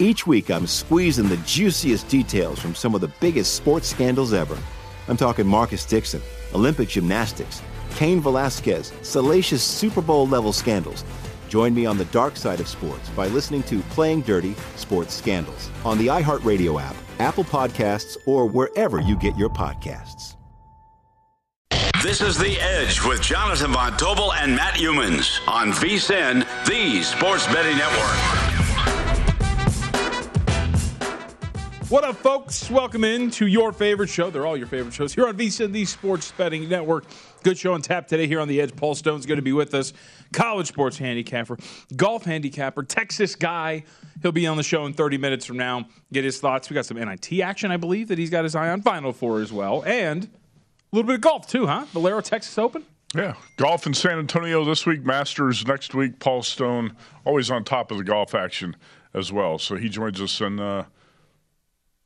Each week, I'm squeezing the juiciest details from some of the biggest sports scandals ever. I'm talking Marcus Dixon, Olympic gymnastics, Cain Velasquez, salacious Super Bowl level scandals. Join me on the dark side of sports by listening to Playing Dirty Sports Scandals on the iHeartRadio app, Apple Podcasts, or wherever you get your podcasts. This is The Edge with Jonathan Von Tobel and Matt Youmans on VSIN, the Sports Betting Network. What up, folks? Welcome in to your favorite show. They're all your favorite shows here on VSIN, the Sports Betting Network. Good show on tap today here on the Edge. Paul Stone's going to be with us. College sports handicapper, golf handicapper, Texas guy. He'll be on the show in 30 minutes from now. Get his thoughts. We got some NIT action, I believe, that he's got his eye on. Final Four as well. And a little bit of golf, too, huh? Valero Texas Open. Yeah, golf in San Antonio this week, Masters next week. Paul Stone always on top of the golf action as well. So he joins us in uh,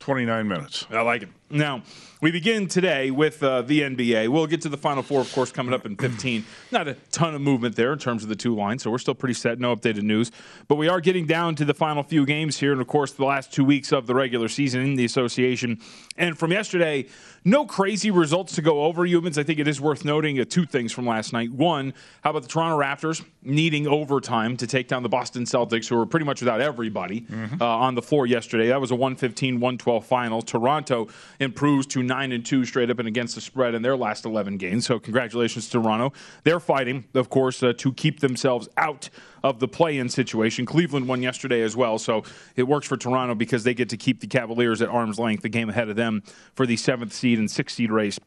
29 minutes. I like it. Now, we begin today with uh, the NBA. We'll get to the Final Four, of course, coming up in 15. Not a ton of movement there in terms of the two lines, so we're still pretty set. No updated news. But we are getting down to the final few games here, and of course, the last two weeks of the regular season in the association. And from yesterday, no crazy results to go over, Youmans. I think it is worth noting uh, two things from last night. One, how about the Toronto Raptors needing overtime to take down the Boston Celtics, who were pretty much without everybody mm-hmm. uh, on the floor yesterday? That was a 115 112 final. Toronto improves to 9 and 2 straight up and against the spread in their last 11 games. So, congratulations to Toronto. They're fighting, of course, uh, to keep themselves out of the play in situation. Cleveland won yesterday as well, so it works for Toronto because they get to keep the Cavaliers at arm's length, the game ahead of them for the seventh seed and six seed race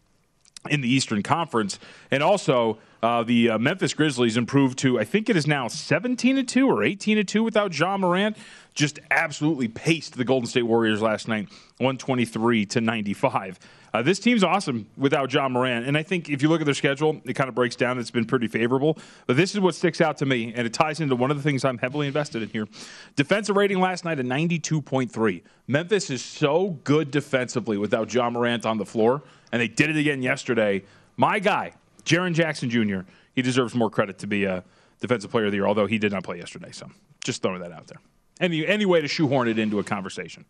in the Eastern Conference. And also, uh, the uh, Memphis Grizzlies improved to, I think it is now 17 to 2 or 18 to 2 without Ja Morant. Just absolutely paced the Golden State Warriors last night, 123 to 95. Uh, this team's awesome without Ja Morant. And I think if you look at their schedule, it kind of breaks down. It's been pretty favorable. But this is what sticks out to me, and it ties into one of the things I'm heavily invested in here. Defensive rating last night at 92.3. Memphis is so good defensively without Ja Morant on the floor, and they did it again yesterday. My guy, Jaren Jackson Jr., he deserves more credit to be a defensive player of the year, although he did not play yesterday. So just throwing that out there. Any, any way to shoehorn it into a conversation.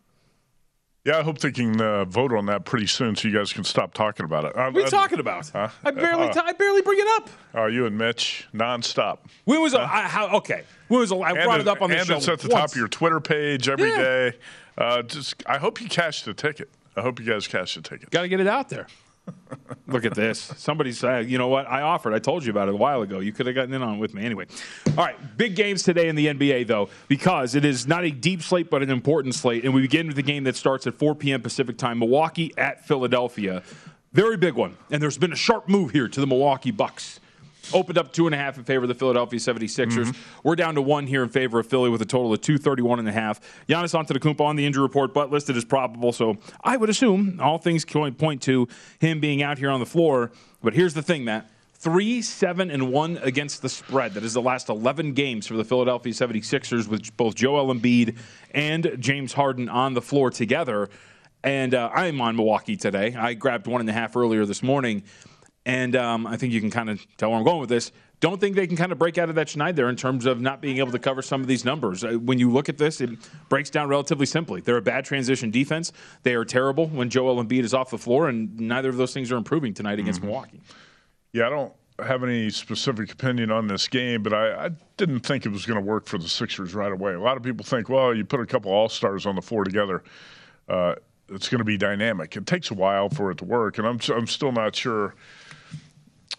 Yeah, I hope they can uh, vote on that pretty soon, so you guys can stop talking about it. Uh, what are you uh, talking about? Huh? I barely, uh, t- I barely bring it up. Are you and Mitch nonstop? When was uh, I, how, okay? When was I brought it, it up on the and show? And it's at the once. top of your Twitter page every yeah. day. Uh, just, I hope you cash the ticket. I hope you guys cash the ticket. Got to get it out there. Look at this. Somebody said, you know what? I offered. I told you about it a while ago. You could have gotten in on it with me. Anyway. All right. Big games today in the NBA, though, because it is not a deep slate, but an important slate. And we begin with the game that starts at 4 p.m. Pacific time Milwaukee at Philadelphia. Very big one. And there's been a sharp move here to the Milwaukee Bucks. Opened up two and a half in favor of the Philadelphia 76ers. Mm-hmm. We're down to one here in favor of Philly with a total of 231 and a half. Giannis Antetokounmpo on the injury report, but listed as probable. So I would assume all things point to him being out here on the floor. But here's the thing, Matt. Three, seven, and one against the spread. That is the last 11 games for the Philadelphia 76ers with both Joel Embiid and James Harden on the floor together. And uh, I'm on Milwaukee today. I grabbed one and a half earlier this morning. And um, I think you can kind of tell where I'm going with this. Don't think they can kind of break out of that schneid there in terms of not being able to cover some of these numbers. Uh, When you look at this, it breaks down relatively simply. They're a bad transition defense. They are terrible when Joel Embiid is off the floor, and neither of those things are improving tonight against Milwaukee. Yeah, I don't have any specific opinion on this game, but I, I didn't think it was going to work for the Sixers right away. A lot of people think, well, you put a couple All Stars on the floor together, uh, it's going to be dynamic. It takes a while for it to work, and I'm I'm still not sure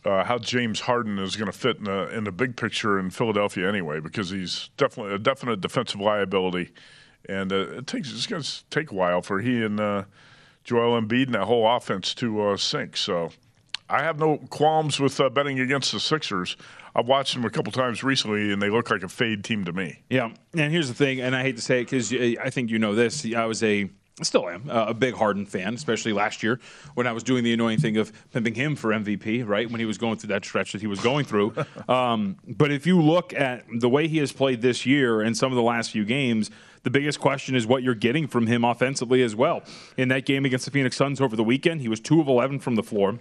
uh, how James Harden is going to fit in the in the big picture in Philadelphia anyway, because he's definitely a definite defensive liability, and uh, it takes it's going to take a while for he and uh, Joel Embiid and that whole offense to uh, sync. So I have no qualms with uh, betting against the Sixers. I've watched them a couple times recently, and they look like a fade team to me. Yeah, and here's the thing, and I hate to say it because I think you know this. I was a Still am uh, a big Harden fan, especially last year when I was doing the annoying thing of pimping him for MVP, right? When he was going through that stretch that he was going through. um, but if you look at the way he has played this year and some of the last few games, the biggest question is what you're getting from him offensively as well. In that game against the Phoenix Suns over the weekend, he was 2 of 11 from the floor.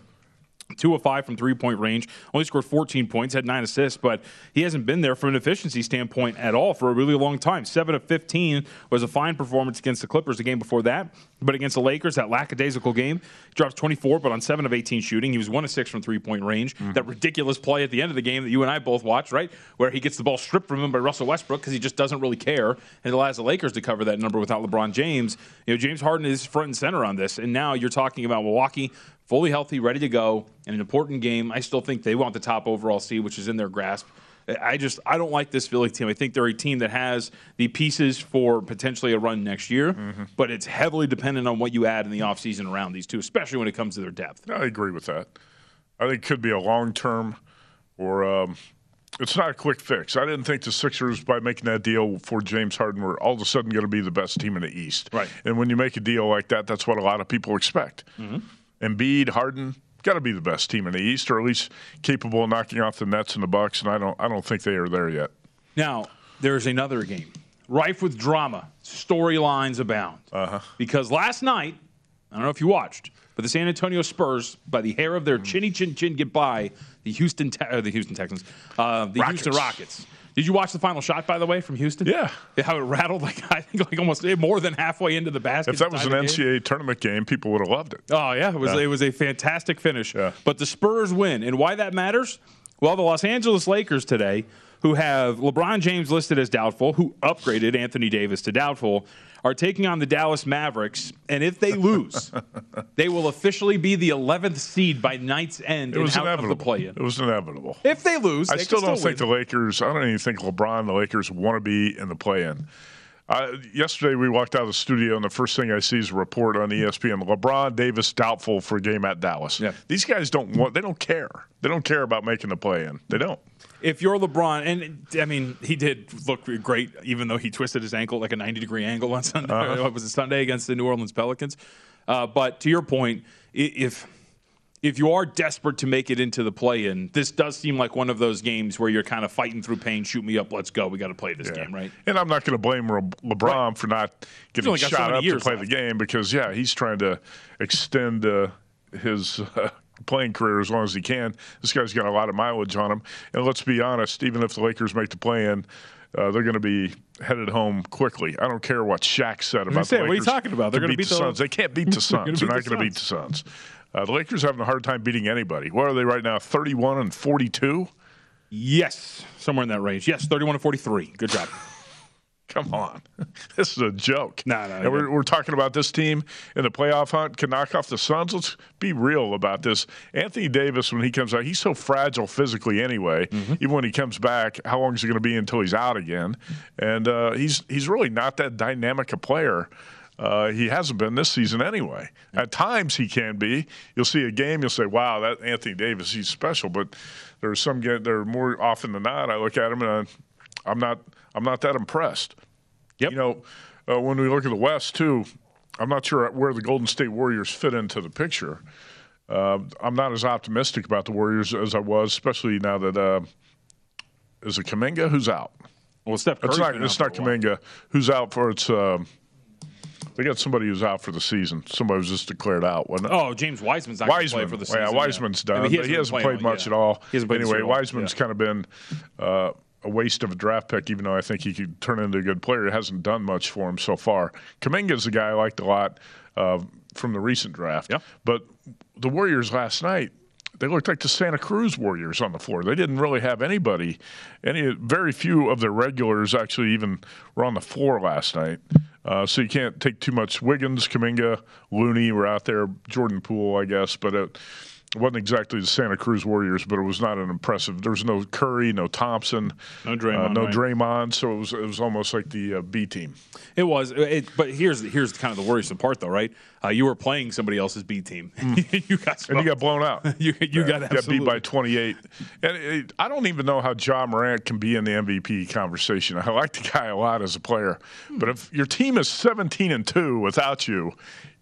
Two of five from three point range. Only scored 14 points, had nine assists, but he hasn't been there from an efficiency standpoint at all for a really long time. Seven of 15 was a fine performance against the Clippers the game before that, but against the Lakers, that lackadaisical game, he drops 24, but on seven of 18 shooting, he was one of six from three point range. Mm-hmm. That ridiculous play at the end of the game that you and I both watched, right, where he gets the ball stripped from him by Russell Westbrook because he just doesn't really care, and it allows the Lakers to cover that number without LeBron James. You know, James Harden is front and center on this, and now you're talking about Milwaukee fully healthy, ready to go, in an important game. I still think they want the top overall seed, which is in their grasp. I just I don't like this Philly team. I think they're a team that has the pieces for potentially a run next year, but it's heavily dependent on what you add in the offseason around these two, especially when it comes to their depth. I agree with that. I think it could be a long term or um, it's not a quick fix. I didn't think the Sixers, by making that deal for James Harden, were all of a sudden going to be the best team in the East. Right. And when you make a deal like that, that's what a lot of people expect. Embiid, Harden, got to be the best team in the East, or at least capable of knocking off the Nets and the Bucks. And I don't, I don't think they are there yet. Now, there's another game rife with drama, storylines abound. Uh-huh. Because last night, I don't know if you watched, but the San Antonio Spurs, by the hair of their chinny chin chin, get by the Houston, Te- uh, the Houston Texans, uh, the Rockets. Houston Rockets. Did you watch the final shot, by the way, from Houston? Yeah. How it rattled, like I think, like almost more than halfway into the basket. If that was an tie the game. NCAA tournament game, people would have loved it. Oh yeah, it was Yeah. it was a fantastic finish. Yeah. But the Spurs win, and why that matters? Well, the Los Angeles Lakers today, who have LeBron James listed as doubtful, who upgraded Anthony Davis to doubtful, are taking on the Dallas Mavericks, and if they lose, they will officially be the 11th seed by night's end It and was out of the inevitable. play-in. It was inevitable. If they lose, I they still don't think win. the Lakers. I don't even think LeBron the Lakers want to be in the play-in. Uh, yesterday we walked out of the studio and the first thing I see is a report on ESPN: LeBron Davis doubtful for a game at Dallas. Yeah. These guys don't want. They don't care. They don't care about making the play-in. They don't. if you're LeBron, and I mean, he did look great, even though he twisted his ankle like a 90 degree angle on Sunday. Uh-huh. What was it Sunday against the New Orleans Pelicans? Uh, but to your point, if if you are desperate to make it into the play-in, this does seem like one of those games where you're kind of fighting through pain. Shoot me up, let's go. We got to play this game, right? And I'm not going to blame Le- LeBron for not getting got so shot up to play left. the game because yeah, he's trying to extend uh, his. Uh, Playing career as long as he can. This guy's got a lot of mileage on him. And let's be honest, even if the Lakers make the play in, uh, they're going to be headed home quickly. I don't care what Shaq said about say, the what are you talking about? They're gonna beat beat the Suns. They can't beat the Suns. They're beat not the going to beat the Suns. Uh, the Lakers are having a hard time beating anybody. What are they right now? 31 and 42. Yes, somewhere in that range. Yes, 31 and 43. Good job. Come on. This is a joke. No, no, we're, we're talking about this team in the playoff hunt can knock off the Suns. Let's be real about this. Anthony Davis, when he comes out, he's so fragile physically anyway. Mm-hmm. Even when he comes back, how long is he going to be until he's out again? And uh, he's he's really not that dynamic a player. Uh, he hasn't been this season anyway. At times he can be. You'll see a game, you'll say, "Wow, that Anthony Davis, he's special." But there's some there are more often than not. I look at him and I, I'm not I'm not that impressed. Yep. You know, uh, when we look at the West too, I'm not sure where the Golden State Warriors fit into the picture. Uh, I'm not as optimistic about the Warriors as I was, especially now that uh, is it Kuminga who's out. Well, Steph Curry's it's not, it's not for a while. Who's out for it's. They got somebody who's out for the season. Somebody was just declared out, wasn't it? Oh, James Wiseman's not Wiseman. play for the season. Yeah, Wiseman's done. I mean, he hasn't, been played much yeah. at all. He hasn't anyway. Wiseman's Yeah. kind of been uh, a waste of a draft pick, even though I think he could turn into a good player. He hasn't done much for him so far. Kuminga's a guy I liked a lot uh, from the recent draft. Yeah. But the Warriors last night, they looked like the Santa Cruz Warriors on the floor. They didn't really have anybody. Any very few of their regulars actually even were on the floor last night. Uh, so you can't take too much. Wiggins, Kuminga, Looney were out there. Jordan Poole, I guess, but it wasn't exactly the Santa Cruz Warriors. But it was not an impressive. There was no Curry, no Thompson, No Draymond, uh, no right. Draymond. So it was it was almost like the uh, B team. It was, it, but here's here's kind of the worrisome part, though, right? Uh, you were playing somebody else's B team. you got Mm. and you got blown out. You- you got got beat by 28. And it, I don't even know how Ja Morant can be in the MVP conversation. I like the guy a lot as a player, but if your team is 17 and two without you,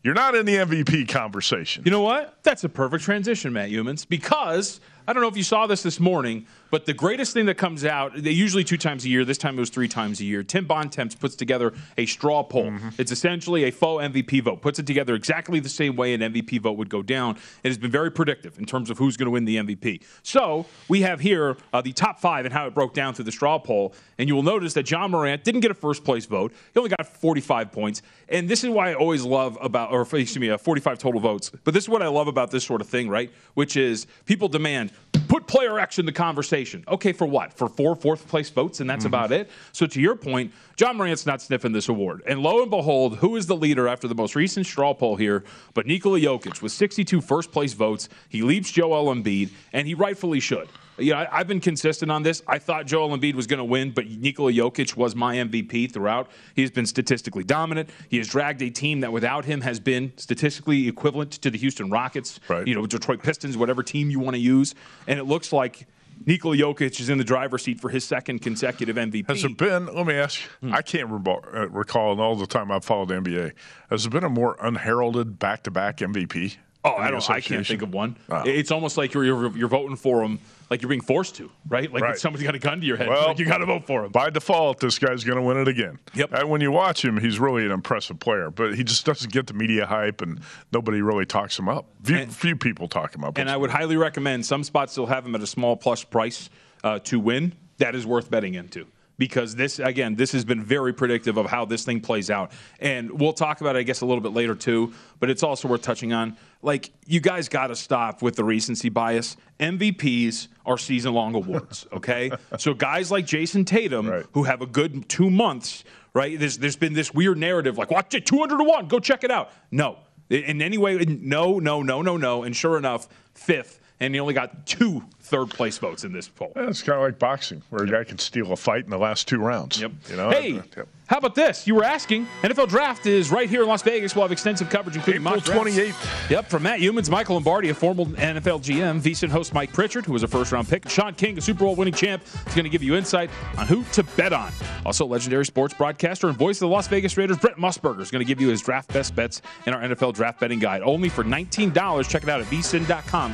you're not in the MVP conversation. You know what? That's a perfect transition, Matt Youmans, because I don't know if you saw this this morning, but the greatest thing that comes out, they usually two times a year. This time it was three times a year. Tim Bontemps puts together a straw poll. Mm-hmm. It's essentially a faux MVP vote. Puts it together exactly the same way an MVP vote would go down. It has been very predictive in terms of who's going to win the MVP. So we have here uh, the top five and how it broke down through the straw poll. And you will notice that Ja Morant didn't get a first place vote. He only got 45 points. And this is why I always love about, or excuse me, uh, 45 total votes. But this is what I love about this sort of thing, right? Which is people demand put player X in the conversation. Okay, for what? For four fourth place votes, and that's mm-hmm. about it. So to your point, Ja Morant's not sniffing this award. And lo and behold, who is the leader after the most recent straw poll here? But Nikola Jokic with 62 first place votes. He leaps Joel Embiid, and he rightfully should. You know, I, I've been consistent on this. I thought Joel Embiid was going to win, but Nikola Jokic was my MVP throughout. He's been statistically dominant. He has dragged a team that without him has been statistically equivalent to the Houston Rockets, Right. you know, Detroit Pistons, whatever team you want to use. And it looks like Nikola Jokic is in the driver's seat for his second consecutive MVP. Has there been, let me ask you, Hmm. I can't uh, recall in all the time I've followed the NBA, has there been a more unheralded back to back MVP? Oh, I don't. I can't think of one. It's almost like you're, you're you're voting for him, like you're being forced to, right? Like Right. somebody's got a gun to your head. Well, like you got to vote for him. By default, this guy's going to win it again. Yep. And when you watch him, he's really an impressive player, but he just doesn't get the media hype, and nobody really talks him up. Few, And- few people talk him up. And I would highly recommend some spots still have him at a small plus price uh, to win. That is worth betting into because this again, this has been very predictive of how this thing plays out. And we'll talk about it, I guess, a little bit later too. But it's also worth touching on. Like you guys got to stop with the recency bias. MVPs are season-long awards. Okay, so guys like Jayson Tatum, Right. who have a good two months, right? There's there's been this weird narrative like, watch it, 200 to one, go check it out. No, in any way, no, no, no, no, no. And sure enough, fifth, and he only got two third place votes in this poll. Yeah, it's kind of like boxing, where a guy can steal a fight in the last two rounds. Yep. You know. hey, Yep. how about this? You were asking. NFL Draft is right here in Las Vegas. We'll have extensive coverage, including April 28th. Yep, from Matt Youmans, Michael Lombardi, a former NFL GM, VSiN host Mike Pritchard, who was a first-round pick, and Sean King, a Super Bowl winning champ, is going to give you insight on who to bet on. Also, legendary sports broadcaster and voice of the Las Vegas Raiders, Brent Musburger, is going to give you his draft best bets in our NFL draft betting guide, only for $19. Check it out at vsin.com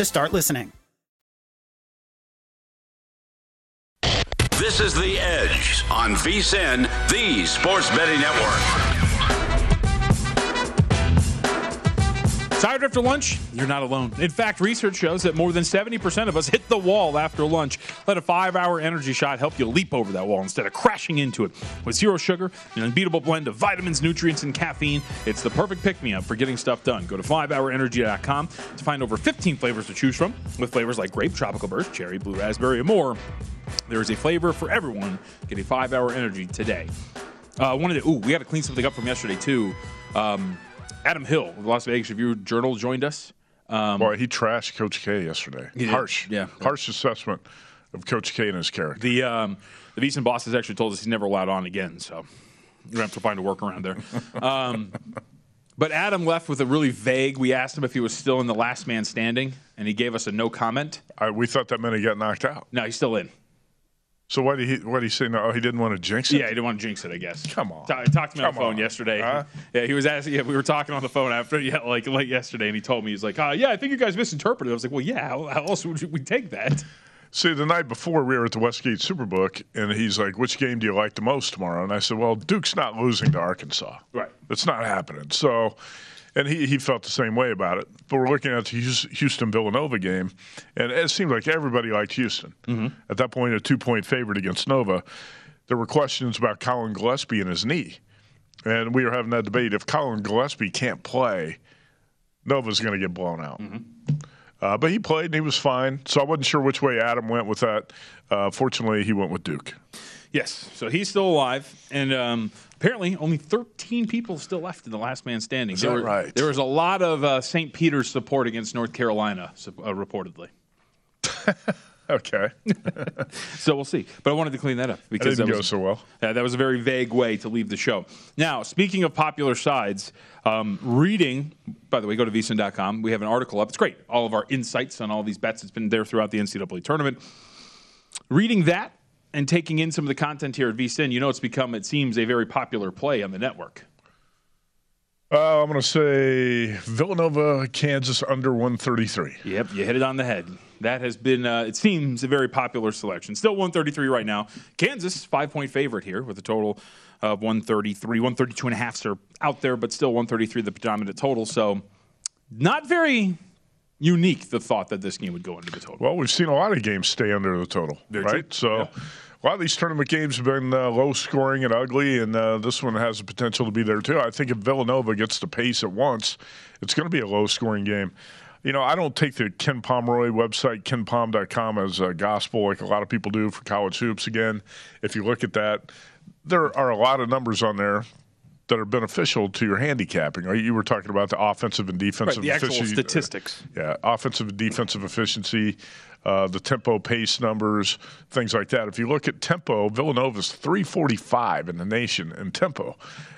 to start listening. This is The Edge on VSIN, the Sports Betting Network. Tired after lunch? You're not alone. In fact, research shows that more than 70% of us hit the wall after lunch. Let a five hour energy shot help you leap over that wall instead of crashing into it. With zero sugar, an unbeatable blend of vitamins, nutrients, and caffeine, it's the perfect pick me up for getting stuff done. Go to 5hourenergy.com to find over 15 flavors to choose from, with flavors like grape, tropical burst, cherry, blue raspberry, and more. There is a flavor for everyone. Get a five hour energy today. Uh, wanted to, ooh, we got to clean something up from yesterday, too. Um, Adam Hill of the Las Vegas Review Journal joined us. Um, Boy, he trashed Coach K yesterday. Harsh, yeah, harsh assessment of Coach K and his character. The um, the VSIN boss has actually told us he's never allowed on again, so we're gonna have to find a workaround there. Um, but Adam left with a really vague. We asked him if he was still in the last man standing, and he gave us a no comment. I, we thought that meant he got knocked out. No, he's still in. So what did he what did he say? No, oh, he didn't want to jinx it. Yeah, he didn't want to jinx it. I guess. Come on. I talked to me on Come the phone on. yesterday. Huh? Yeah, he was asking. Yeah, we were talking on the phone after, yeah, like late yesterday, and he told me he's like, uh, "Yeah, I think you guys misinterpreted." I was like, "Well, yeah. How, how else would we take that?" See, the night before we were at the Westgate Superbook, and he's like, "Which game do you like the most tomorrow?" And I said, "Well, Duke's not losing to Arkansas. Right. It's not happening." So, and he he felt the same way about it. But we're looking at the Houston Villanova game, and it seemed like everybody liked Houston at that point, a two point favorite against Nova. There were questions about Collin Gillespie and his knee, and we were having that debate. If Collin Gillespie can't play, Nova's going to get blown out. Uh, but he played and he was fine. So I wasn't sure which way Adam went with that. Uh, fortunately, he went with Duke. Yes, so he's still alive, and um, apparently only 13 people still left in the last man standing. Is there that were- right? There was a lot of uh, St. Peter's support against North Carolina, uh, reportedly. Okay. So we'll see. But I wanted to clean that up because didn't that go was so well. Yeah, that was a very vague way to leave the show. Now, speaking of popular sides, um, reading. By the way, go to vsin.com. We have an article up. It's great. All of our insights on all these bets. It's been there throughout the NCAA tournament. Reading that and taking in some of the content here at vsin, you know it's become, it seems, a very popular play on the network. Uh, I'm going to say Villanova, Kansas under 133. Yep, you hit it on the head. That has been, uh, it seems, a very popular selection. Still 133 right now. Kansas, five point favorite here with a total of 133. 132 and a half are out there, but still 133 the predominant total. So not very unique the thought that this game would go into the total. Well, we've seen a lot of games stay under the total, right? So Yeah. a lot of these tournament games have been uh, low scoring and ugly, and uh, this one has the potential to be there too. I think if Villanova gets the pace at once, it's going to be a low scoring game. You know, I don't take the Ken Pomeroy website, kenpom.com, as uh, gospel like a lot of people do for college hoops. Again, if you look at that, there are a lot of numbers on there that are beneficial to your handicapping. Right? You were talking about the offensive and defensive Right, the actual efficiency- statistics. yeah, offensive and defensive efficiency, uh, the tempo pace numbers, things like that. If you look at tempo, Villanova's 345 in the nation in tempo.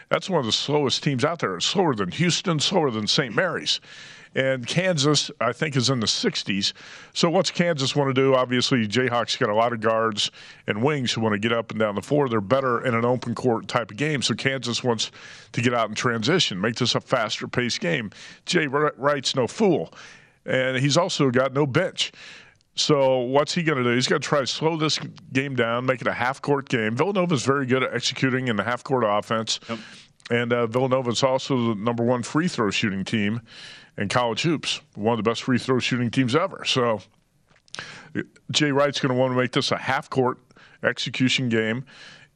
That's one of the slowest teams out there. It's slower than Houston, slower than St. Mary's. And Kansas, I think, is in the 60s. So, what's Kansas want to do? Obviously, Jayhawks got a lot of guards and wings who want to get up and down the floor. They're better in an open court type of game. So, Kansas wants to get out and transition, make this a faster paced game. Jay Wright's no fool. And he's also got no bench. So what's he going to do? He's going to try to slow this game down, make it a half court game. Villanova's very good at executing in the half court offense, and uh, Villanova's also the number one free throw shooting team in college hoops, one of the best free throw shooting teams ever. So Jay Wright's going to want to make this a half court execution game,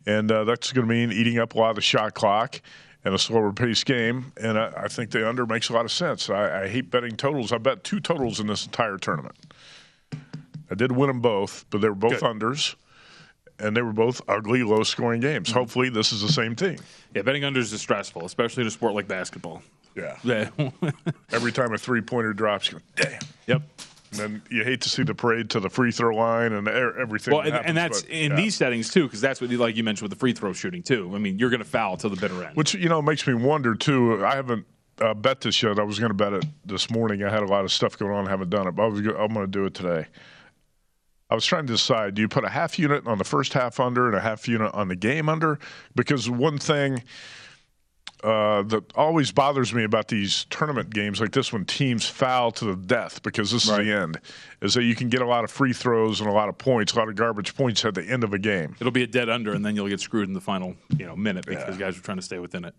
and uh, that's going to mean eating up a lot of the shot clock and a slower paced game. And I, I think the under makes a lot of sense. I, I hate betting totals. I bet two totals in this entire tournament. I did win them both, but they were both unders, and they were both ugly, low scoring games. Mm-hmm. Hopefully, this is the same thing. Yeah, betting unders is stressful, especially in a sport like basketball. Yeah. Yeah. Every time a three pointer drops, you go, damn. Yep. And then you hate to see the parade to the free throw line and everything. Well, that and, and that's but, in yeah. these settings too, because that's what, you, like you mentioned with the free throw shooting too. I mean, you're going to foul till the bitter end. Which you know makes me wonder too. I haven't uh, bet this yet. I was going to bet it this morning. I had a lot of stuff going on. I haven't done it, but I was I'm going to do it today. I was trying to decide: do you put a half unit on the first half under and a half unit on the game under? Because one thing uh, that always bothers me about these tournament games like this, when teams foul to the death, because this is the end, is that you can get a lot of free throws and a lot of points, a lot of garbage points at the end of a game. It'll be a dead under, and then you'll get screwed in the final you know minute because guys are trying to stay within it.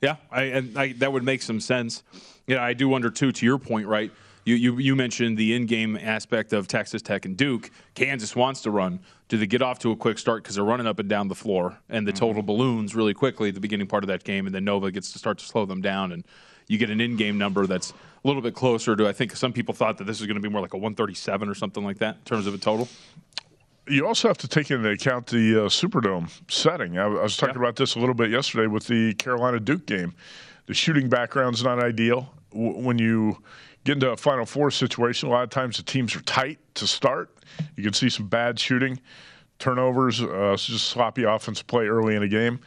Yeah, I, and I, that would make some sense. Yeah, I do wonder too. To your point, right? You, you you mentioned the in-game aspect of Texas Tech and Duke. Kansas wants to run. Do they get off to a quick start because they're running up and down the floor, and the total balloons really quickly at the beginning part of that game, and then Nova gets to start to slow them down, and you get an in-game number that's a little bit closer to. I think some people thought that this was going to be more like a 137 or something like that in terms of a total. You also have to take into account the uh, Superdome setting. I, I was talking about this a little bit yesterday with the Carolina Duke game. The shooting background's not ideal. W- when you get into a Final Four situation, a lot of times the teams are tight to start. You can see some bad shooting, turnovers, uh, just sloppy offensive play early in a game.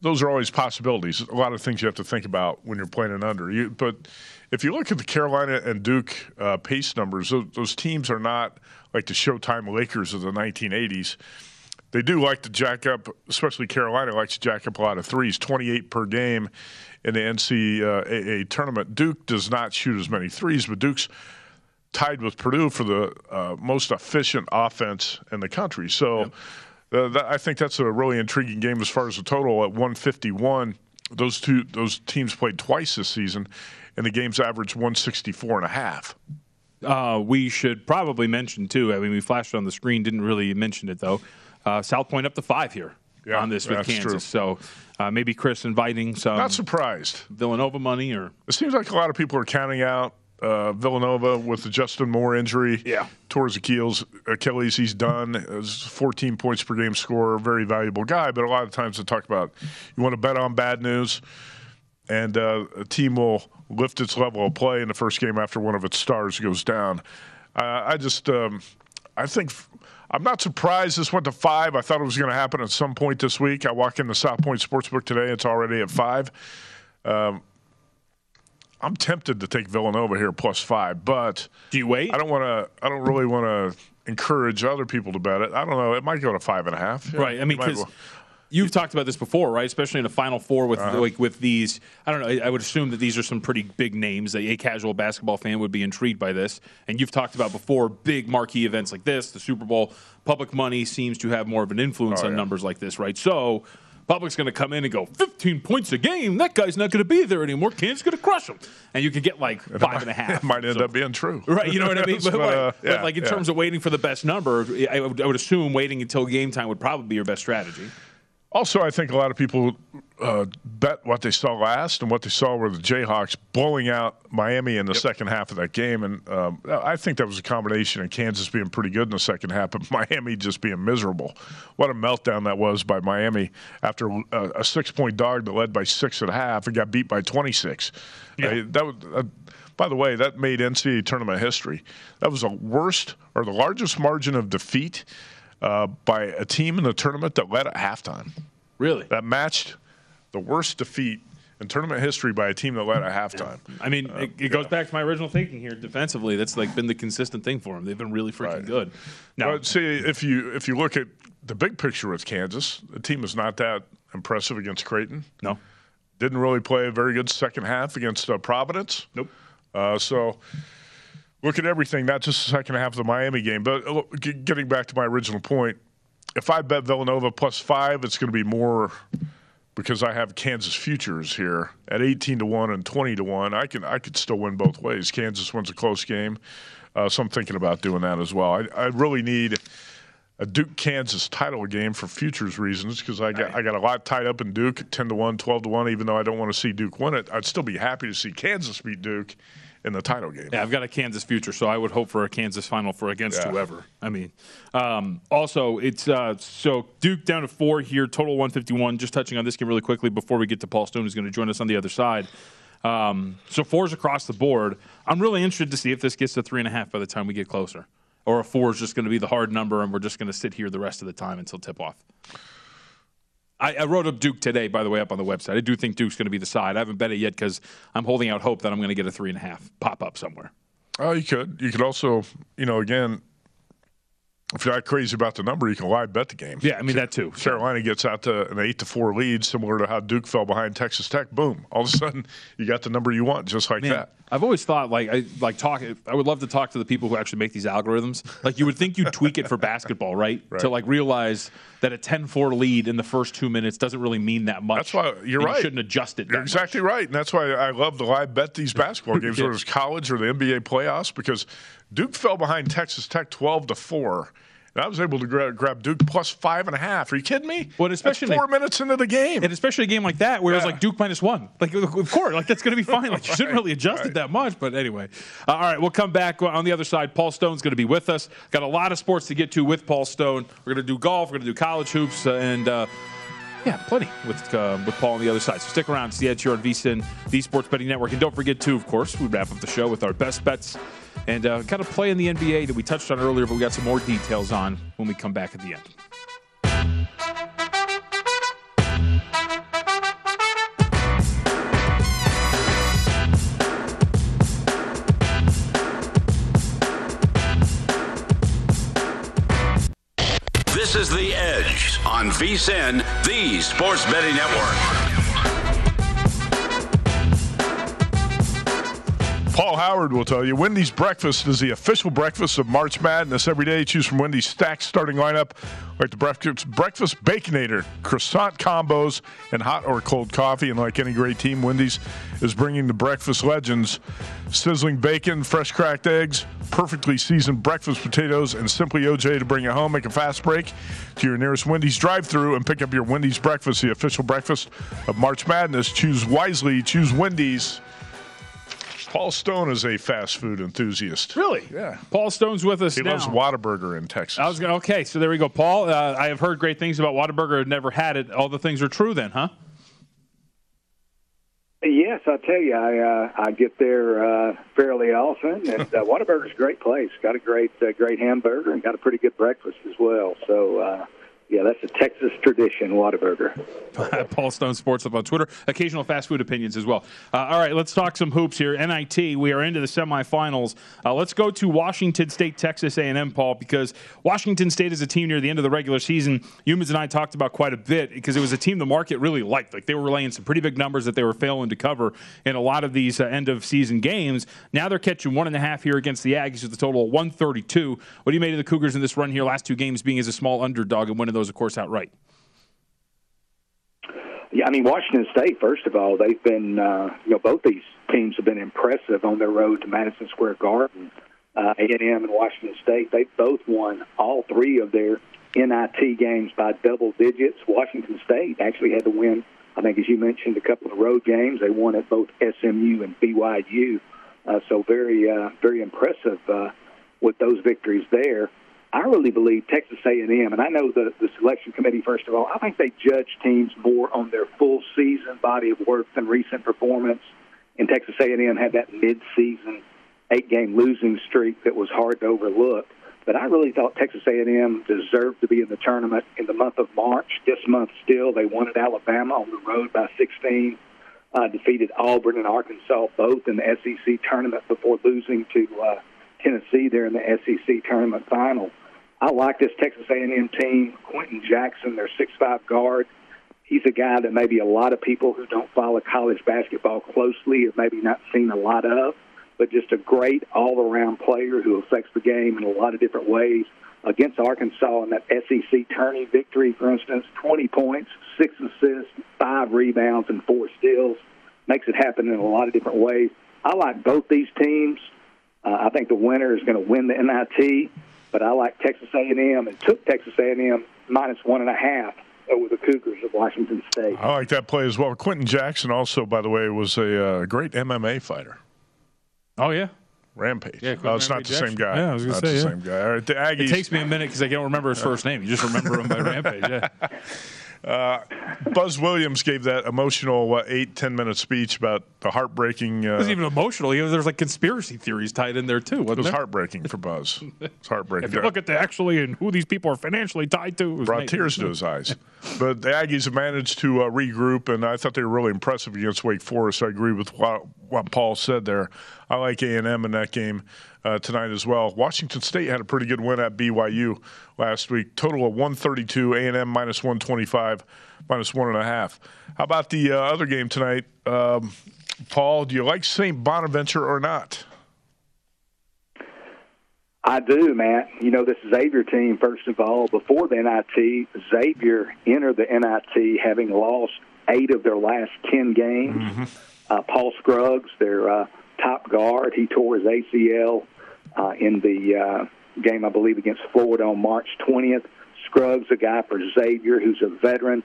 Those are always possibilities. A lot of things you have to think about when you're playing an under. You, but if you look at the Carolina and Duke uh, pace numbers, those, those teams are not like the Showtime Lakers of the 1980s. They do like to jack up, especially Carolina likes to jack up a lot of threes, 28 per game in the NCAA tournament. Duke does not shoot as many threes, but Duke's tied with Purdue for the uh, most efficient offense in the country. So uh, that, I think that's a really intriguing game as far as the total at 151. Those two those teams played twice this season, and the games averaged 164 and a half. Uh, we should probably mention too. I mean, we flashed it on the screen, didn't really mention it though. Uh, South Point up to five here on this with Kansas. true. So uh, maybe Chris inviting some Not surprised. Villanova money or It seems like a lot of people are counting out uh, Villanova with the Justin Moore injury. Yeah. Towards Achilles, Achilles, he's done. As 14 points per game scorer, very valuable guy. But a lot of times they talk about you want to bet on bad news, and uh, a team will lift its level of play in the first game after one of its stars goes down. Uh, I just, um, I think. I'm not surprised this went to five. I thought it was going to happen at some point this week. I walk into South Point Sportsbook today; it's already at five. Um, I'm tempted to take Villanova here plus five, but do you wait? I don't want to. I don't really want to encourage other people to bet it. I don't know. It might go to five and a half. Yeah, right. I mean, because You've talked about this before, right? Especially in a Final Four with Uh-huh. like with these. I don't know. I, I would assume that these are some pretty big names. That a casual basketball fan would be intrigued by this. And you've talked about before big marquee events like this, the Super Bowl. Public money seems to have more of an influence Oh, on yeah. numbers like this, right? So. Public's going to come in and go 15 points a game. That guy's not going to be there anymore. Kansas going to crush him, and you could get like five and a half. It might end So- up being true. Right, you know what I mean. But, But, uh, but, yeah, like in yeah. terms of waiting for the best number, I would, I would assume waiting until game time would probably be your best strategy. Also, I think a lot of people uh, bet what they saw last, and what they saw were the Jayhawks blowing out Miami in the second half of that game. And um, I think that was a combination of Kansas being pretty good in the second half, but Miami just being miserable. What a meltdown that was by Miami after a, a six-point dog that led by six and a half and got beat by 26. Uh, that was. Uh, by the way, that made NCAA tournament history. That was the worst or the largest margin of defeat uh, by a team in the tournament that led at halftime. Really? That matched the worst defeat in tournament history by a team that led at halftime. I mean, it, it goes back to my original thinking here. Defensively, that's like been the consistent thing for them. They've been really freaking good. Now, But see, if you if you look at the big picture with Kansas, the team is not that impressive against Creighton. No, didn't really play a very good second half against uh, Providence. Nope. Uh, so look at everything, not just the second half of the Miami game. But uh, getting back to my original point, if I bet Villanova plus five, it's going to be more because I have Kansas futures here at 18 to one and 20 to one. I can I could still win both ways. Kansas wins a close game, uh, so I'm thinking about doing that as well. I, I really need a Duke Kansas title game for futures reasons because I got I got a lot tied up in Duke at 10 to 1, 12 to 1 even though I don't want to see Duke win it. I'd still be happy to see Kansas beat Duke in the title game. Yeah, I've got a Kansas future, so I would hope for a Kansas final for against Yeah. whoever. I mean, um, also it's uh, so Duke down to four here, total 151. Just touching on this game really quickly before we get to Paul Stone, who's going to join us on the other side. Um, so fours across the board. I'm really interested to see if this gets to three and a half by the time we get closer, or a four is just going to be the hard number, and we're just going to sit here the rest of the time until tip off. I, I wrote up Duke today, by the way, up on the website. I do think Duke's going to be the side. I haven't bet it yet because I'm holding out hope that I'm going to get a three and a half pop up somewhere. Oh, you could. You could also, you know, again, if you're not crazy about the number, you can live bet the game. Yeah, I mean that too. Carolina gets out to an eight to four lead, similar to how Duke fell behind Texas Tech. Boom! All of a sudden, you got the number you want, just like Man, that. I've always thought like I like talk. I would love to talk to the people who actually make these algorithms. Like you would think you'd tweak it for basketball, right? Right. To like realize that a 10-4 lead in the first two minutes doesn't really mean that much. That's why you're right. You shouldn't adjust it. You're exactly right, and that's why I love to live bet these basketball games, whether it's college or the NBA playoffs, because Duke fell behind Texas Tech twelve to four. And I was able to gra- grab Duke plus five and a half. Are you kidding me? Well, especially That's four minutes into the game, and especially a game like that where it's like Duke minus one. Like of course, like that's going to be fine. Like you shouldn't really adjust it that much. But anyway, uh, all right, we'll come back on the other side. Paul Stone's going to be with us. Got a lot of sports to get to with Paul Stone. We're going to do golf. We're going to do college hoops uh, and. Uh, yeah, plenty with uh, with Paul on the other side. So stick around. It's the Edge here on VSIN, the Sports Betting Network. And don't forget, too, of course, we wrap up the show with our best bets and uh, kind of play in the NBA that we touched on earlier, but we got some more details on when we come back at the end. On VSIN, the Sports Betting Network. Paul Howard will tell you Wendy's breakfast is the official breakfast of March Madness. Every day, choose from Wendy's stacked starting lineup like the breakfast, breakfast Baconator, croissant combos, and hot or cold coffee. And like any great team, Wendy's is bringing the breakfast legends sizzling bacon, fresh cracked eggs, perfectly seasoned breakfast potatoes, and simply OJ to bring it home. Make a fast break to your nearest Wendy's drive through and pick up your Wendy's breakfast, the official breakfast of March Madness. Choose wisely, choose Wendy's. Paul Stone is a fast food enthusiast. Really? Yeah. Paul Stone's with us He now. loves Whataburger in Texas. I was going okay, so there we go. Paul, uh, I have heard great things about Whataburger. I've never had it. All the things are true then, huh? Yes, I tell you, I uh, I get there uh, fairly often, and uh, Whataburger's a great place. Got a great uh, great hamburger and got a pretty good breakfast as well. So uh, Yeah, that's a Texas tradition, Whataburger. Paul Stone Sports up on Twitter. Occasional fast food opinions as well. Uh, all right, let's talk some hoops here. NIT, we are into the semifinals. Uh, let's go to Washington State, Texas A&M, Paul, because Washington State is a team near the end of the regular season. Youmans and I talked about quite a bit because it was a team the market really liked. Like they were laying some pretty big numbers that they were failing to cover in a lot of these uh, end of season games. Now they're catching one and a half here against the Aggies with a total of 132. What do you make of the Cougars in this run here? Last two games being as a small underdog and winning those, of course, outright. Yeah, I mean Washington State. First of all, they've been uh, you know both these teams have been impressive on their road to Madison Square Garden. Uh, A&M and Washington State, they both won all three of their NIT games by double digits. Washington State actually had to win, I think, as you mentioned, a couple of road games. They won at both SMU and BYU. Uh, so very, uh, very impressive uh, with those victories there. I really believe Texas A&M, and I know the, the selection committee. First of all, I think they judge teams more on their full season body of work than recent performance. And Texas A&M had that mid-season eight-game losing streak that was hard to overlook. But I really thought Texas A&M deserved to be in the tournament in the month of March. This month, still, they won at Alabama on the road by 16. Uh, defeated Auburn and Arkansas both in the SEC tournament before losing to uh, Tennessee there in the SEC tournament final. I like this Texas A&M team. Quenton Jackson, their six-five guard. He's a guy that maybe a lot of people who don't follow college basketball closely have maybe not seen a lot of, but just a great all-around player who affects the game in a lot of different ways. Against Arkansas in that SEC tourney victory, for instance, 20 points, six assists, five rebounds, and four steals. Makes it happen in a lot of different ways. I like both these teams. Uh, I think the winner is going to win the NIT, but I like Texas A&M and took Texas A&M minus one and a half over the Cougars of Washington State. I like that play as well. Quenton Jackson also, by the way, was a uh, great MMA fighter. Oh yeah, Rampage. Yeah, oh, it's not Rampage the same guy. Yeah, I was gonna not say, the yeah. same guy. All right, the Aggies. It takes me a minute because I can't remember his first name. You just remember him by Rampage. Yeah. Uh, Buzz Williams gave that emotional what, eight ten minute speech about the heartbreaking. Uh, It wasn't even emotional. You know, There's like conspiracy theories tied in there too. it was there? heartbreaking for Buzz. It's heartbreaking. If you look at the actually and who these people are financially tied to, it was brought tears to his eyes. But the Aggies have managed to uh, regroup, and I thought they were really impressive against Wake Forest. I agree with what, Paul said there. I like A and M in that game uh, tonight as well. Washington State had a pretty good win at BYU last week. Total of 132. A and M minus 125, minus one and a half. How about the uh, other game tonight, um, Paul? Do you like St. Bonaventure or not? I do, Matt. You know, this Xavier team, first of all, before the NIT, Xavier entered the NIT having lost eight of their last 10 games. Uh, Paul Scruggs, their uh, top guard, he tore his ACL uh, in the uh, game, I believe, against Florida on March 20th. Scruggs, a guy for Xavier who's a veteran,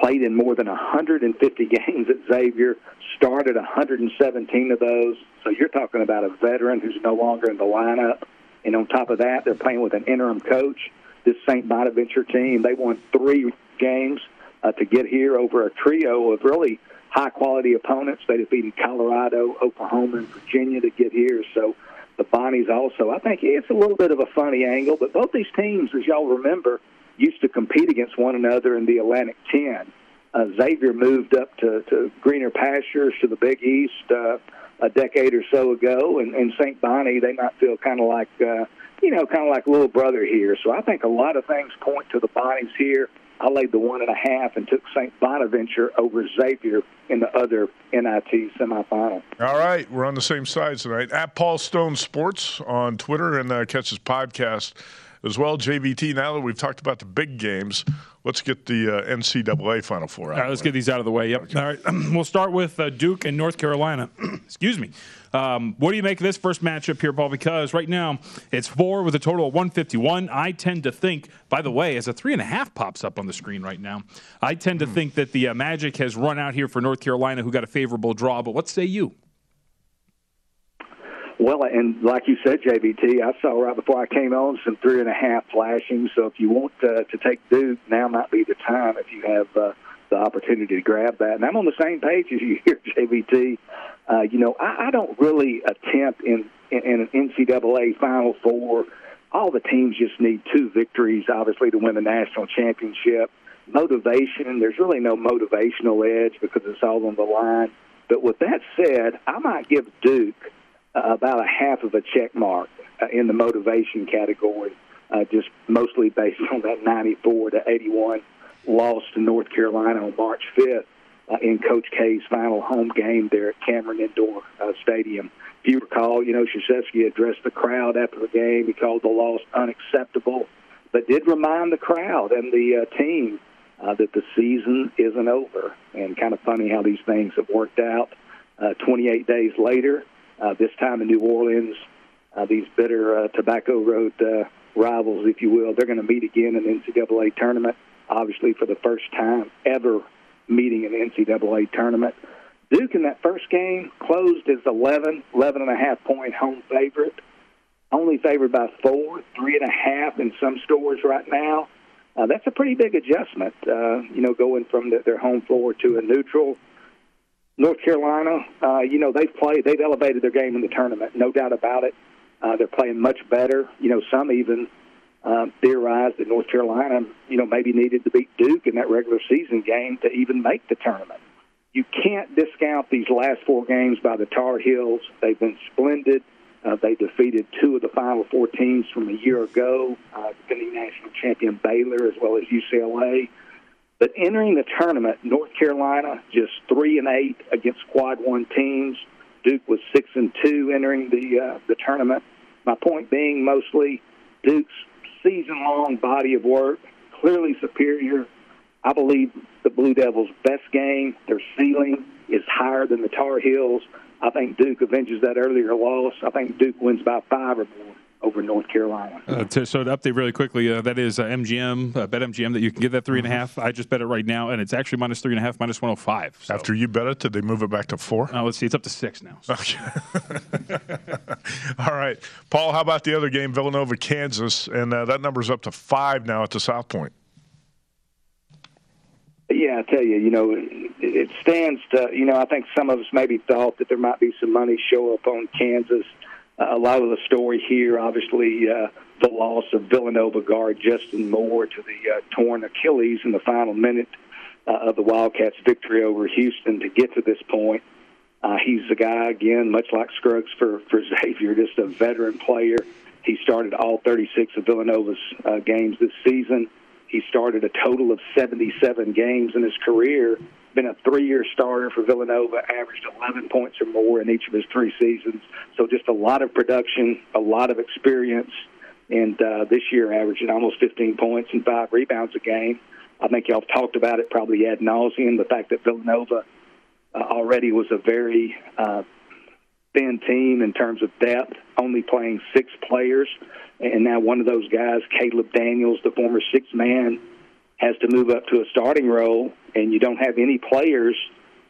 played in more than 150 games at Xavier, started 117 of those. So you're talking about a veteran who's no longer in the lineup. And on top of that, they're playing with an interim coach. This St. Bonaventure team, they won three games uh, to get here over a trio of really high quality opponents. They defeated Colorado, Oklahoma, and Virginia to get here. So the Bonnies also, I think it's a little bit of a funny angle, but both these teams, as y'all remember, used to compete against one another in the Atlantic 10. Uh, Xavier moved up to, to greener pastures to the Big East uh, a decade or so ago, and, and St. Bonnie, they might feel kind of like, uh, you know, kind of like little brother here. So I think a lot of things point to the Bonnies here. I laid the one and a half and took St. Bonaventure over Xavier in the other NIT semifinal. All right, we're on the same side tonight. At Paul Stone Sports on Twitter and uh, catch his podcast as well. JVT. Now that we've talked about the big games, let's get the uh, NCAA Final Four out. All right, let's get these out of the way. Yep. All right, we'll start with uh, Duke and North Carolina. Excuse me. Um, what do you make of this first matchup here, Paul? Because right now it's four with a total of 151. I tend to think, by the way, as a three and a half pops up on the screen right now, I tend to think that the uh, Magic has run out here for North Carolina, who got a favorable draw. But what say you? Well, and like you said, JVT, I saw right before I came on some three and a half flashing. So if you want uh, to take Duke, now might be the time if you have uh, the opportunity to grab that. And I'm on the same page as you here, JVT. Uh, you know, I, I don't really attempt in, in, in an NCAA Final Four all the teams just need two victories, obviously, to win the national championship. Motivation, there's really no motivational edge because it's all on the line. But with that said, I might give Duke about a half of a check mark uh, in the motivation category, uh, just mostly based on that 94 to 81 loss to North Carolina on March 5th uh, in Coach K's final home game there at Cameron Indoor uh, Stadium. If you recall, you know, Krzyzewski addressed the crowd after the game. He called the loss unacceptable, but did remind the crowd and the uh, team uh, that the season isn't over. And kind of funny how these things have worked out. Uh, 28 days later, uh, this time in New Orleans, uh, these bitter uh, Tobacco Road uh, rivals, if you will, they're going to meet again in the NCAA tournament, obviously for the first time ever meeting in the NCAA tournament. Duke in that first game closed as 11, 11 and a half point home favorite. Only favored by four, three and a half in some stores right now. Uh, that's a pretty big adjustment, uh, you know, going from the, their home floor to a neutral. North Carolina, uh, you know, they've played, they've elevated their game in the tournament, no doubt about it. Uh, they're playing much better. You know, some even uh, theorized that North Carolina, you know, maybe needed to beat Duke in that regular season game to even make the tournament. You can't discount these last four games by the Tar Heels. They've been splendid. Uh, they defeated two of the Final Four teams from a year ago, uh, defending national champion Baylor as well as UCLA. But entering the tournament, North Carolina just three and eight against Quad One teams. Duke was six and two entering the uh, the tournament. My point being, mostly Duke's season-long body of work clearly superior. I believe the Blue Devils' best game, their ceiling is higher than the Tar Heels. I think Duke avenges that earlier loss. I think Duke wins by five or more over North Carolina. Uh, to, so to update really quickly, uh, that is uh, MGM, uh, bet MGM that you can get that three and a half. I just bet it right now, and it's actually minus three and a half, minus 105. So. After you bet it, did they move it back to four? Uh, let's see, it's up to six now. So. Okay. All right. Paul, how about the other game, Villanova, Kansas? And uh, that number's up to five now at the South Point. Yeah, I tell you, you know, it stands to, you know, I think some of us maybe thought that there might be some money show up on Kansas. A lot of the story here, obviously, uh, the loss of Villanova guard Justin Moore to the uh, torn Achilles in the final minute uh, of the Wildcats' victory over Houston to get to this point. Uh, he's a guy, again, much like Scruggs for, for Xavier, just a veteran player. He started all 36 of Villanova's uh, games this season. He started a total of 77 games in his career. Been a three-year starter for Villanova, averaged 11 points or more in each of his three seasons. So just a lot of production, a lot of experience, and uh, this year averaging almost 15 points and five rebounds a game. I think y'all talked about it probably ad nauseum. The fact that Villanova uh, already was a very uh, thin team in terms of depth, only playing six players. And now one of those guys, Caleb Daniels, the former six man, has to move up to a starting role, and you don't have any players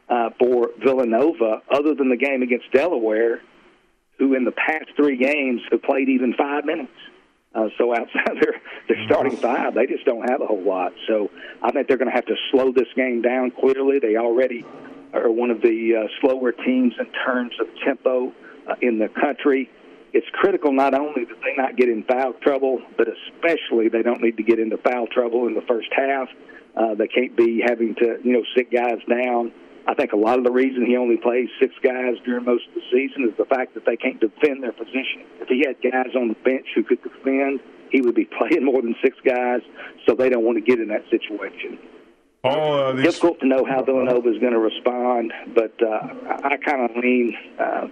uh, for Villanova other than the game against Delaware, who in the past three games have played even five minutes. Uh, so outside their their starting five, they just don't have a whole lot. So I think they're going to have to slow this game down. Clearly, they already are one of the uh, slower teams in terms of tempo uh, in the country. It's critical not only that they not get in foul trouble, but especially they don't need to get into foul trouble in the first half. Uh, they can't be having to, you know, sit guys down. I think a lot of the reason he only plays six guys during most of the season is the fact that they can't defend their position. If he had guys on the bench who could defend, he would be playing more than six guys, so they don't want to get in that situation. All, uh, these... Difficult to know how Villanova is going to respond, but uh, I, I kind of lean uh,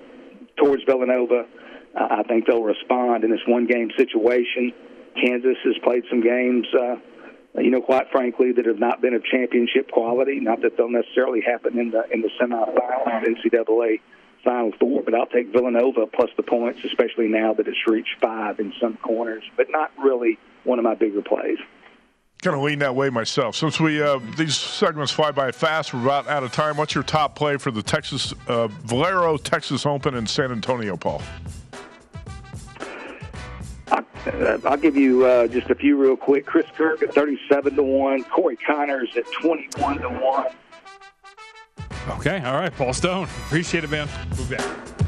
towards Villanova. Uh, I think they'll respond in this one-game situation. Kansas has played some games, uh, you know, quite frankly, that have not been of championship quality. Not that they'll necessarily happen in the in the semifinals NCAA Final Four, but I'll take Villanova plus the points, especially now that it's reached five in some corners. But not really one of my bigger plays kind of lean that way myself. Since we uh, these segments fly by fast, we're about out of time. What's your top play for the Texas uh, Valero Texas Open in San Antonio, Paul? I'll give you uh, just a few real quick. Chris Kirk at 37 to 1, Corey Conners at 21 to 1. Okay, all right, Paul Stone. Appreciate it, man. Move back.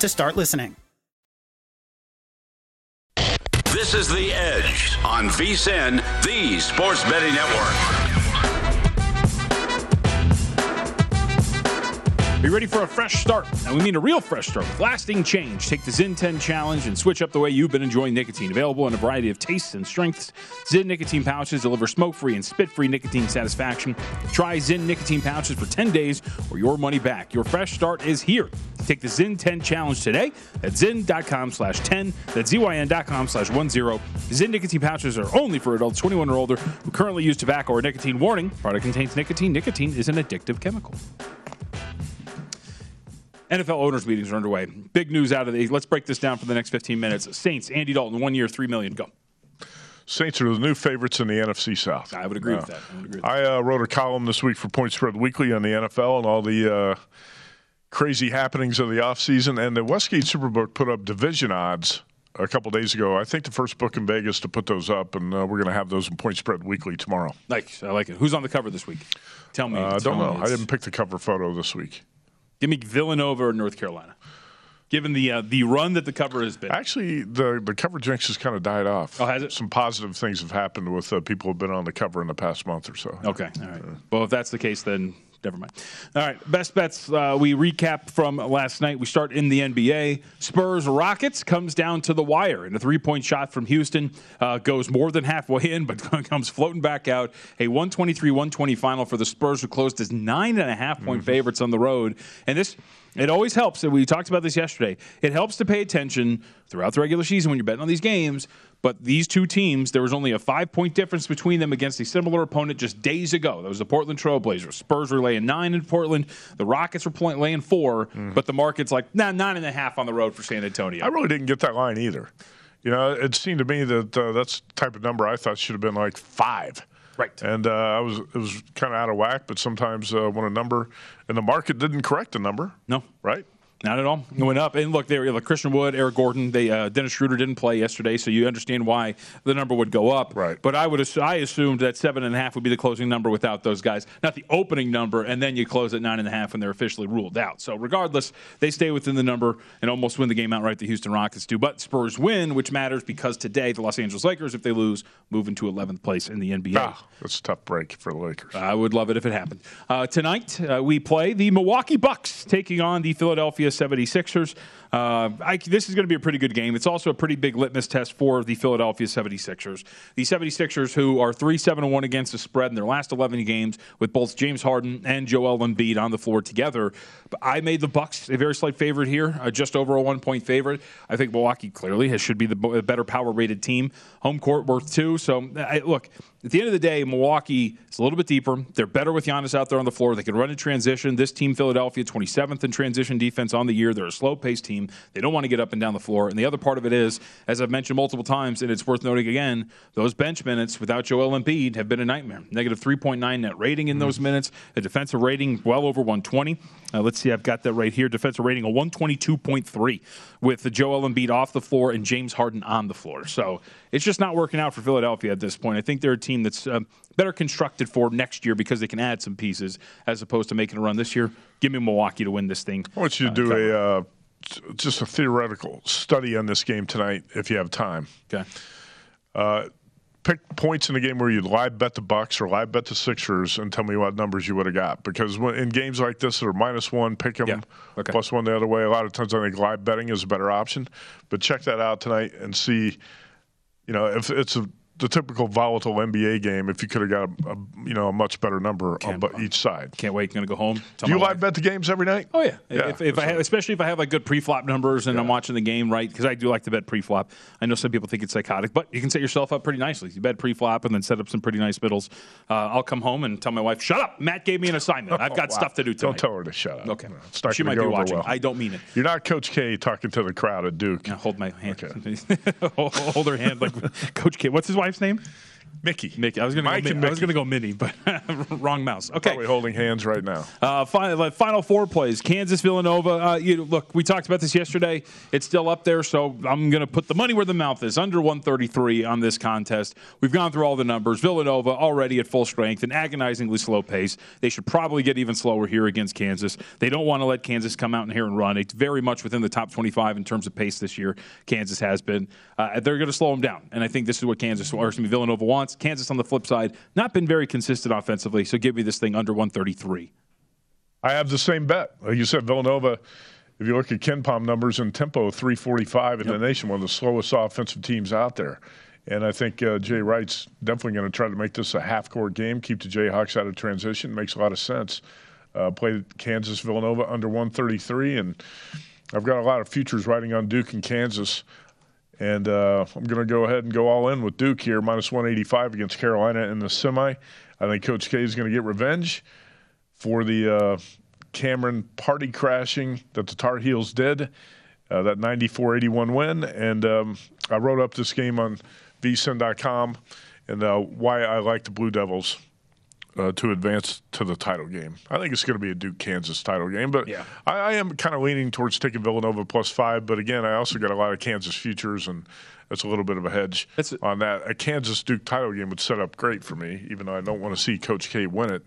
to start listening. This is The Edge on VSIN, the sports betting network. You ready for a fresh start? And we mean a real fresh start lasting change. Take the Zyn 10 challenge and switch up the way you've been enjoying nicotine. Available in a variety of tastes and strengths, Zyn nicotine pouches deliver smoke-free and spit-free nicotine satisfaction. Try Zyn nicotine pouches for 10 days or your money back. Your fresh start is here. Take the Zyn 10 challenge today at zyn.com slash 10. That's zyn.com slash 10. Zyn nicotine pouches are only for adults 21 or older who currently use tobacco or nicotine. Warning, product contains nicotine. Nicotine is an addictive chemical. NFL owners meetings are underway. Big news out of the. Let's break this down for the next 15 minutes. Saints, Andy Dalton, one year, three million. Go. Saints are the new favorites in the NFC South. I would agree with that. I, would agree with I uh, wrote a column this week for Point Spread Weekly on the NFL and all the uh, crazy happenings of the offseason. And the Westgate Superbook put up division odds a couple days ago. I think the first book in Vegas to put those up, and uh, we're going to have those in Point Spread Weekly tomorrow. Nice. I like it. Who's on the cover this week? Tell me. I Tell don't know. I didn't pick the cover photo this week. Give me Villanova or North Carolina. Given the uh, the run that the cover has been. Actually, the the cover jinx has kind of died off. Oh, has it? Some positive things have happened with uh, people who've been on the cover in the past month or so. Okay. All right. Well, if that's the case, then never mind. All right. Best bets. Uh, we recap from last night. We start in the NBA. Spurs Rockets comes down to the wire, and a three point shot from Houston uh, goes more than halfway in, but comes floating back out. A 123 120 final for the Spurs, who closed as nine and a half point favorites on the road. And this. It always helps, and we talked about this yesterday. It helps to pay attention throughout the regular season when you're betting on these games. But these two teams, there was only a five point difference between them against a similar opponent just days ago. That was the Portland Trailblazers. Spurs were laying nine in Portland. The Rockets were playing, laying four, Mm. but the market's like, nah, nine and a half on the road for San Antonio. I really didn't get that line either. You know, it seemed to me that uh, that's the type of number I thought should have been like five. Right. And uh, I was it was kind of out of whack. But sometimes uh, when a number and the market didn't correct the number, no, right? Not at all. It went up. And look, there, like Christian Wood, Eric Gordon, they uh, Dennis Schroeder didn't play yesterday, so you understand why the number would go up. Right. But I would ass- I assumed that seven and a half would be the closing number without those guys, not the opening number, and then you close at nine and a half when they're officially ruled out. So regardless, they stay within the number and almost win the game outright. The Houston Rockets do, but Spurs win, which matters because today the Los Angeles Lakers, if they lose, move into 11th place in the NBA. Ah, that's a tough break for the Lakers. I would love it if it happened. Uh, tonight, uh, we play the Milwaukee Bucks taking on the Philadelphia 76ers. Uh, I, this is going to be a pretty good game. It's also a pretty big litmus test for the Philadelphia 76ers. The 76ers, who are 3 7 1 against the spread in their last 11 games, with both James Harden and Joel Embiid on the floor together. But I made the Bucks a very slight favorite here, uh, just over a one point favorite. I think Milwaukee clearly has, should be the better power rated team. Home court worth two. So, I, look, at the end of the day, Milwaukee is a little bit deeper. They're better with Giannis out there on the floor. They can run in transition. This team, Philadelphia, 27th in transition defense on the year. They're a slow paced team. They don't want to get up and down the floor. And the other part of it is, as I've mentioned multiple times, and it's worth noting again, those bench minutes without Joel Embiid have been a nightmare. Negative 3.9 net rating in those minutes, a defensive rating well over 120. Uh, let's see, I've got that right here. Defensive rating a 122.3 with Joel Embiid off the floor and James Harden on the floor. So it's just not working out for Philadelphia at this point. I think they're a team that's uh, better constructed for next year because they can add some pieces as opposed to making a run this year. Give me Milwaukee to win this thing. I want you to do a uh, just a theoretical study on this game tonight if you have time. Okay. Uh, pick points in the game where you live bet the Bucks or live bet the Sixers and tell me what numbers you would have got. Because when, in games like this that are minus one, pick them plus one the other way. A lot of times I think live betting is a better option. But check that out tonight and see, you know, if it's a the typical volatile NBA game, if you could have got a, a you know a much better number on each side. Can't wait. Going to go home. Do you live bet the games every night? Oh yeah. Yeah, if, if I have, especially if I have like good pre-flop numbers and I'm watching the game right, because I do like to bet pre-flop. I know some people think it's psychotic, but you can set yourself up pretty nicely. You bet pre-flop and then set up some pretty nice middles. Uh, I'll come home and tell my wife, "Shut up! Matt gave me an assignment. I've got Wow. stuff to do tonight." Don't tell her to shut up. Okay. Not she might be watching. well. I don't mean it. You're not Coach K talking to the crowd at Duke. hold my hand. Hold her hand like Coach K. What's his wife's name? Mickey. Mickey. I was going to Mike go. and I was going to go Minnie, but wrong mouse. Okay. Probably holding hands right now. Uh, final, final four plays: Kansas, Villanova. Uh, you look, we talked about this yesterday. It's still up there, so I'm going to put the money where the mouth is. Under 133 on this contest. We've gone through all the numbers. Villanova already at full strength and agonizingly slow pace. They should probably get even slower here against Kansas. They don't want to let Kansas come out in here and run. It's very much within the top 25 in terms of pace this year. Kansas has been. Uh, they're going to slow them down, and I think this is what Kansas, or excuse me, Villanova wants. Kansas on the flip side, not been very consistent offensively. So give me this thing under 133. I have the same bet. You said, Villanova. If you look at KenPom numbers and tempo, 345 in the nation, one of the slowest offensive teams out there. And I think uh, Jay Wright's definitely going to try to make this a half-court game, keep the Jayhawks out of transition. Makes a lot of sense. Uh, played Kansas Villanova under 133, and I've got a lot of futures riding on Duke and Kansas. And uh, I'm going to go ahead and go all in with Duke here, minus 185 against Carolina in the semi. I think Coach K is going to get revenge for the uh, Cameron party crashing that the Tar Heels did, uh, that 94 81 win. And um, I wrote up this game on vsin.com and uh, why I like the Blue Devils. Uh, to advance to the title game, I think it's going to be a Duke Kansas title game. But Yeah. I, I am kind of leaning towards taking Villanova plus five. But again, I also got a lot of Kansas futures, and that's a little bit of a hedge on that. A Kansas Duke title game would set up great for me, even though I don't want to see Coach K win it.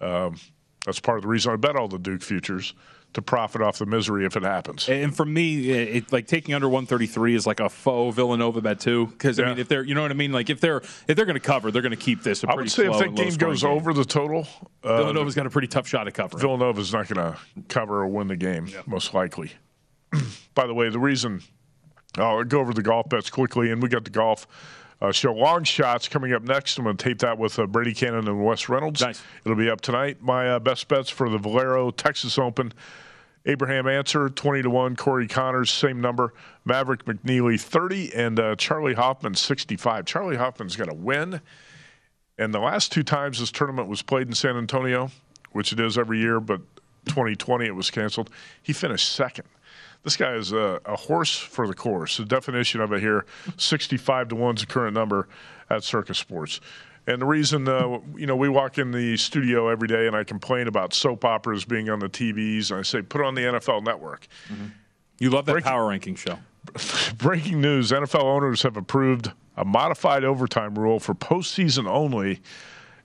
Um, that's part of the reason I bet all the Duke futures to profit off the misery if it happens. And for me, it, like taking under 133 is like a faux Villanova bet too. Because I mean, if they're, you know what I mean, like if they're if they're going to cover, they're going to keep this. A I would say if that game goes over the total, uh, Villanova's got a pretty tough shot at covering. Villanova's not going to cover or win the game, most likely. By the way, the reason I'll go over the golf bets quickly, and we got the golf uh, show long shots coming up next. I'm going to tape that with uh, Brady Kannon and Wes Reynolds. Nice. It'll be up tonight. My uh, best bets for the Valero Texas Open Abraham Ancer, 20 to 1. Corey Conners, same number. Maverick McNealy, 30. And uh, Charley Hoffman, 65. Charley Hoffman's got a win. And the last two times this tournament was played in San Antonio, which it is every year, but 2020 it was canceled, he finished second. This guy is a, a horse for the course. The definition of it here 65 to 1 is the current number at Circa Sports. And the reason, uh, you know, we walk in the studio every day and I complain about soap operas being on the TVs, and I say, put on the NFL network. Mm-hmm. You love that Breaking- power ranking show. Breaking news NFL owners have approved a modified overtime rule for postseason only,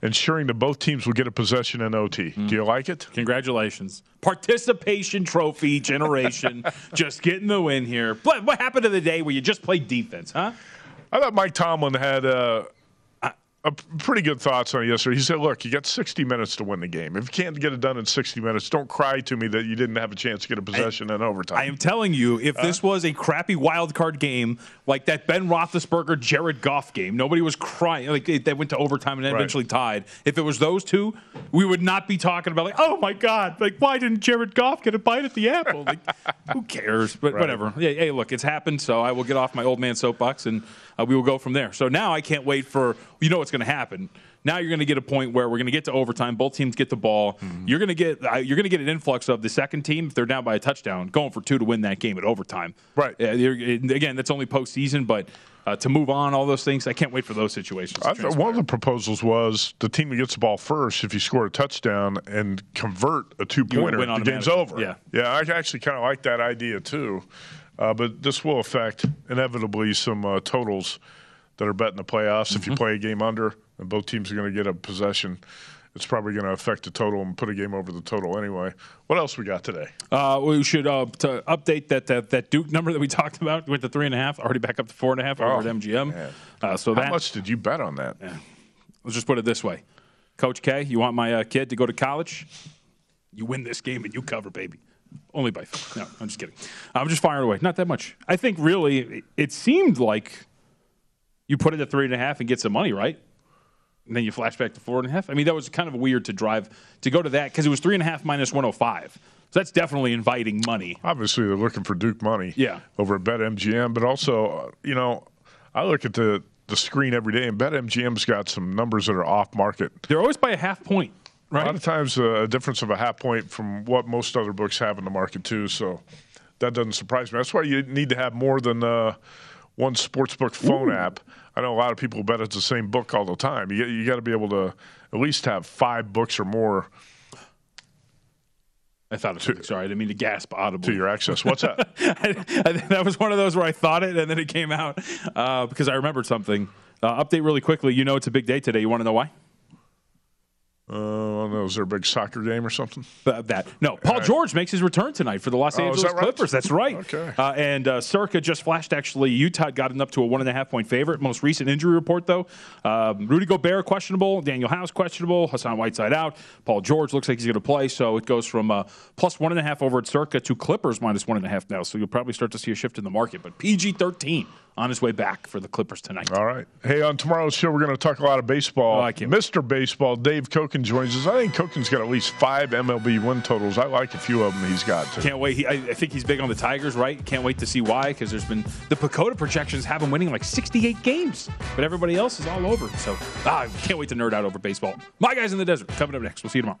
ensuring that both teams would get a possession in OT. Mm-hmm. Do you like it? Congratulations. Participation trophy generation. just getting the win here. What, what happened to the day where you just played defense, huh? I thought Mike Tomlin had uh, a pretty good thoughts on it yesterday. He said, "Look, you got 60 minutes to win the game. If you can't get it done in 60 minutes, don't cry to me that you didn't have a chance to get a possession in overtime." I am telling you, if this was a crappy wild card game like that Ben Roethlisberger Jared Goff game, nobody was crying. Like it, that went to overtime and Right. eventually tied. If it was those two, we would not be talking about like, oh my god, like why didn't Jared Goff get a bite at the apple? Like, who cares? But Right. whatever. Yeah, hey, look, it's happened. So I will get off my old man soapbox and uh, we will go from there. So now I can't wait for you know what's going to happen. Now you're going to get a point where we're going to get to overtime. Both teams get the ball. Mm-hmm. You're going to get uh, you're going to get an influx of the second team if they're down by a touchdown, going for two to win that game at overtime. Right. You're- again, that's only postseason, but uh, to move on, all those things, I can't wait for those situations. thought one of the proposals was the team that gets the ball first, if you score a touchdown and convert a two pointer, the game's over. Yeah. yeah, I actually kind of like that idea too. Uh, but this will affect inevitably some uh, totals that are betting the playoffs. If you play a game under and both teams are going to get a possession, it's probably going to affect the total and put a game over the total anyway. What else we got today? Uh, we should uh, to update that, that that Duke number that we talked about went to three and a half, already back up to four and a half over Oh, at MGM. Uh, so How that much did you bet on that? let's just put it this way, Coach K, you want my uh, kid to go to college? You win this game and you cover, baby. Only by no, I'm just kidding. I'm just firing away. Not that much. I think really it seemed like you put it at three and a half and get some money, right? And then you flash back to four and a half. I mean, that was kind of weird to drive to go to that because it was three and a half minus 105. So that's definitely inviting money. Obviously, they're looking for Duke money. Yeah. Over at BetMGM, but also, uh, you know, I look at the the screen every day, and BetMGM's got some numbers that are off market. They're always by a half point, right? A lot of times, uh, a difference of a half point from what most other books have in the market too. So that doesn't surprise me. That's why you need to have more than uh, one sportsbook phone app. I know a lot of people bet it's the same book all the time. You you got to be able to at least have five books or more I thought of something. Sorry, I didn't mean to gasp audibly. to your access. What's that? I, I, that was one of those where I thought it and then it came out uh, because I remembered something. Uh, update really quickly. You know it's a big day today. You want to know why? Uh, I don't know. Is there a big soccer game or something? Uh, that no. Paul George makes his return tonight for the Los Oh, Angeles that right? Clippers. That's right. Okay. Uh, and uh, Circa just flashed. Actually, Utah got gotten up to a one and a half point favorite. Most recent injury report though: um, Rudy Gobert questionable, Danuel House questionable, Hassan Whiteside out. Paul George looks like he's going to play. So it goes from uh, plus one and a half over at Circa to Clippers minus one and a half now. So you'll probably start to see a shift in the market. But PG thirteen on his way back for the Clippers tonight. All right. Hey, on tomorrow's show, we're going to talk a lot of baseball. Oh, I can't Mr. Baseball, Dave Joins us. I think Cokin's got at least five MLB win totals. I like a few of them he's got. Too. Can't wait. He, I, I think he's big on the Tigers, right? Can't wait to see why because there's been the PECOTA projections have him winning like 68 games, but everybody else is all over. So ah, can't wait to nerd out over baseball. My guys in the desert coming up next. We'll see you tomorrow.